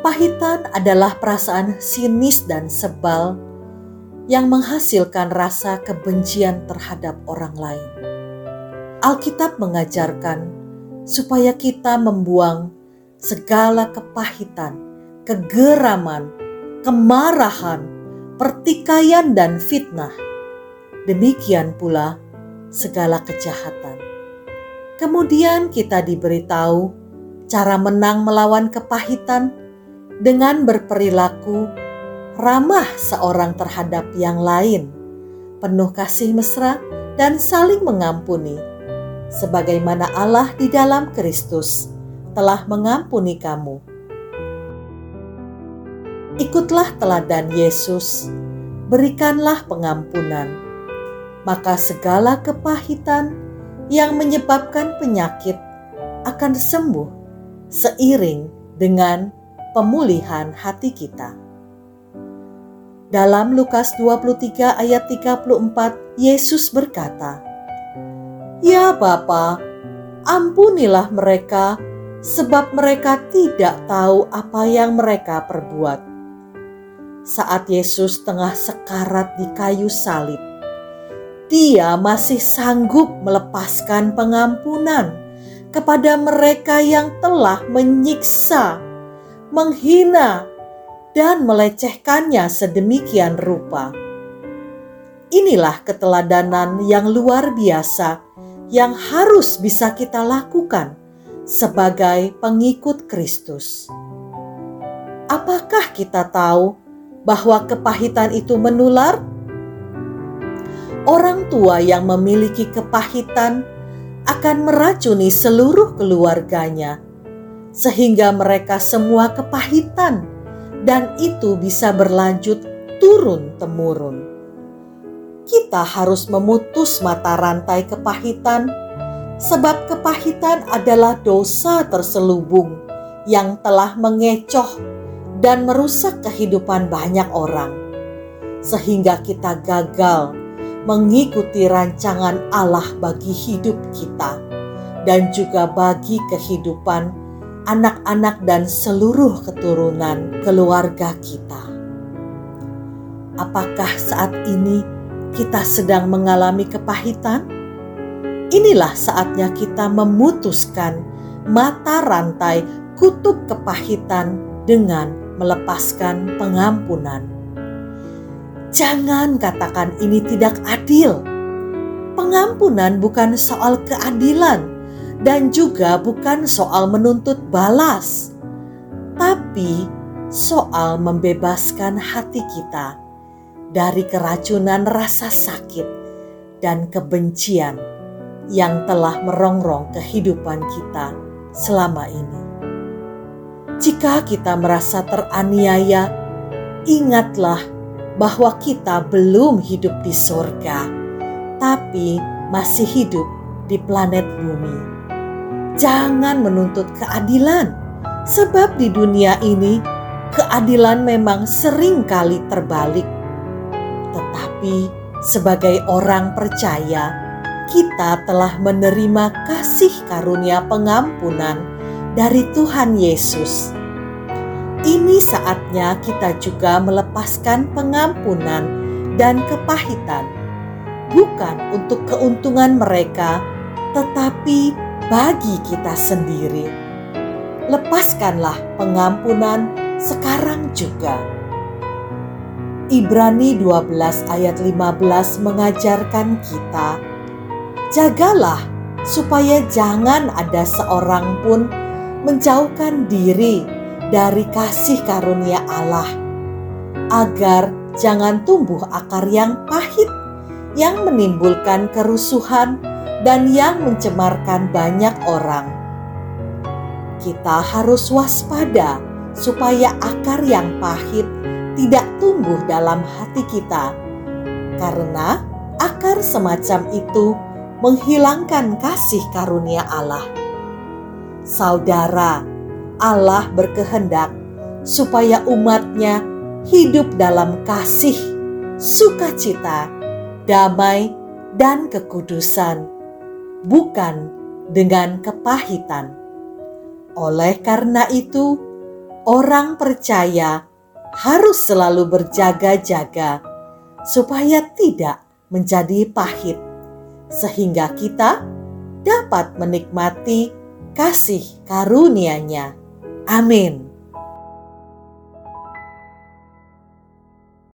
Kepahitan adalah perasaan sinis dan sebal yang menghasilkan rasa kebencian terhadap orang lain. Alkitab mengajarkan supaya kita membuang segala kepahitan, kegeraman, kemarahan, pertikaian, dan fitnah. Demikian pula segala kejahatan. Kemudian kita diberitahu cara menang melawan kepahitan dengan berperilaku ramah seorang terhadap yang lain, penuh kasih mesra dan saling mengampuni, sebagaimana Allah di dalam Kristus telah mengampuni kamu. Ikutlah teladan Yesus, berikanlah pengampunan, maka segala kepahitan yang menyebabkan penyakit akan sembuh seiring dengan pemulihan hati kita. Dalam Lukas 23 ayat 34, Yesus berkata, Ya Bapa, ampunilah mereka sebab mereka tidak tahu apa yang mereka perbuat. Saat Yesus tengah sekarat di kayu salib, dia masih sanggup melepaskan pengampunan kepada mereka yang telah menyiksa, menghina, dan melecehkannya sedemikian rupa. Inilah keteladanan yang luar biasa yang harus bisa kita lakukan sebagai pengikut Kristus. Apakah kita tahu bahwa kepahitan itu menular? orang tua yang memiliki kepahitan akan meracuni seluruh keluarganya, sehingga mereka semua kepahitan, dan itu bisa berlanjut turun-temurun. Kita harus memutus mata rantai kepahitan, sebab kepahitan adalah dosa terselubung yang telah mengecoh dan merusak kehidupan banyak orang, sehingga kita gagal mengikuti rancangan Allah bagi hidup kita dan juga bagi kehidupan anak-anak dan seluruh keturunan keluarga kita. Apakah saat ini kita sedang mengalami kepahitan? Inilah saatnya kita memutuskan mata rantai kutub kepahitan dengan melepaskan pengampunan Jangan katakan ini tidak adil. Pengampunan bukan soal keadilan dan juga bukan soal menuntut balas, tapi soal membebaskan hati kita dari keracunan rasa sakit dan kebencian yang telah merongrong kehidupan kita selama ini. Jika kita merasa teraniaya, ingatlah bahwa kita belum hidup di surga, tapi masih hidup di planet bumi. Jangan menuntut keadilan, sebab di dunia ini keadilan memang sering kali terbalik. Tetapi sebagai orang percaya, kita telah menerima kasih karunia pengampunan dari Tuhan Yesus ini saatnya kita juga melepaskan pengampunan dan kepahitan, bukan untuk keuntungan mereka, tetapi bagi kita sendiri. Lepaskanlah pengampunan sekarang juga. Ibrani 12 ayat 15 mengajarkan kita, jagalah supaya jangan ada seorang pun menjauhkan diri dari kasih karunia Allah, agar jangan tumbuh akar yang pahit yang menimbulkan kerusuhan dan yang mencemarkan banyak orang. Kita harus waspada supaya akar yang pahit tidak tumbuh dalam hati kita, karena akar semacam itu menghilangkan kasih karunia Allah. Saudara, Allah berkehendak supaya umatnya hidup dalam kasih, sukacita, damai, dan kekudusan, bukan dengan kepahitan. Oleh karena itu, orang percaya harus selalu berjaga-jaga supaya tidak menjadi pahit, sehingga kita dapat menikmati kasih karunia-Nya. Amin.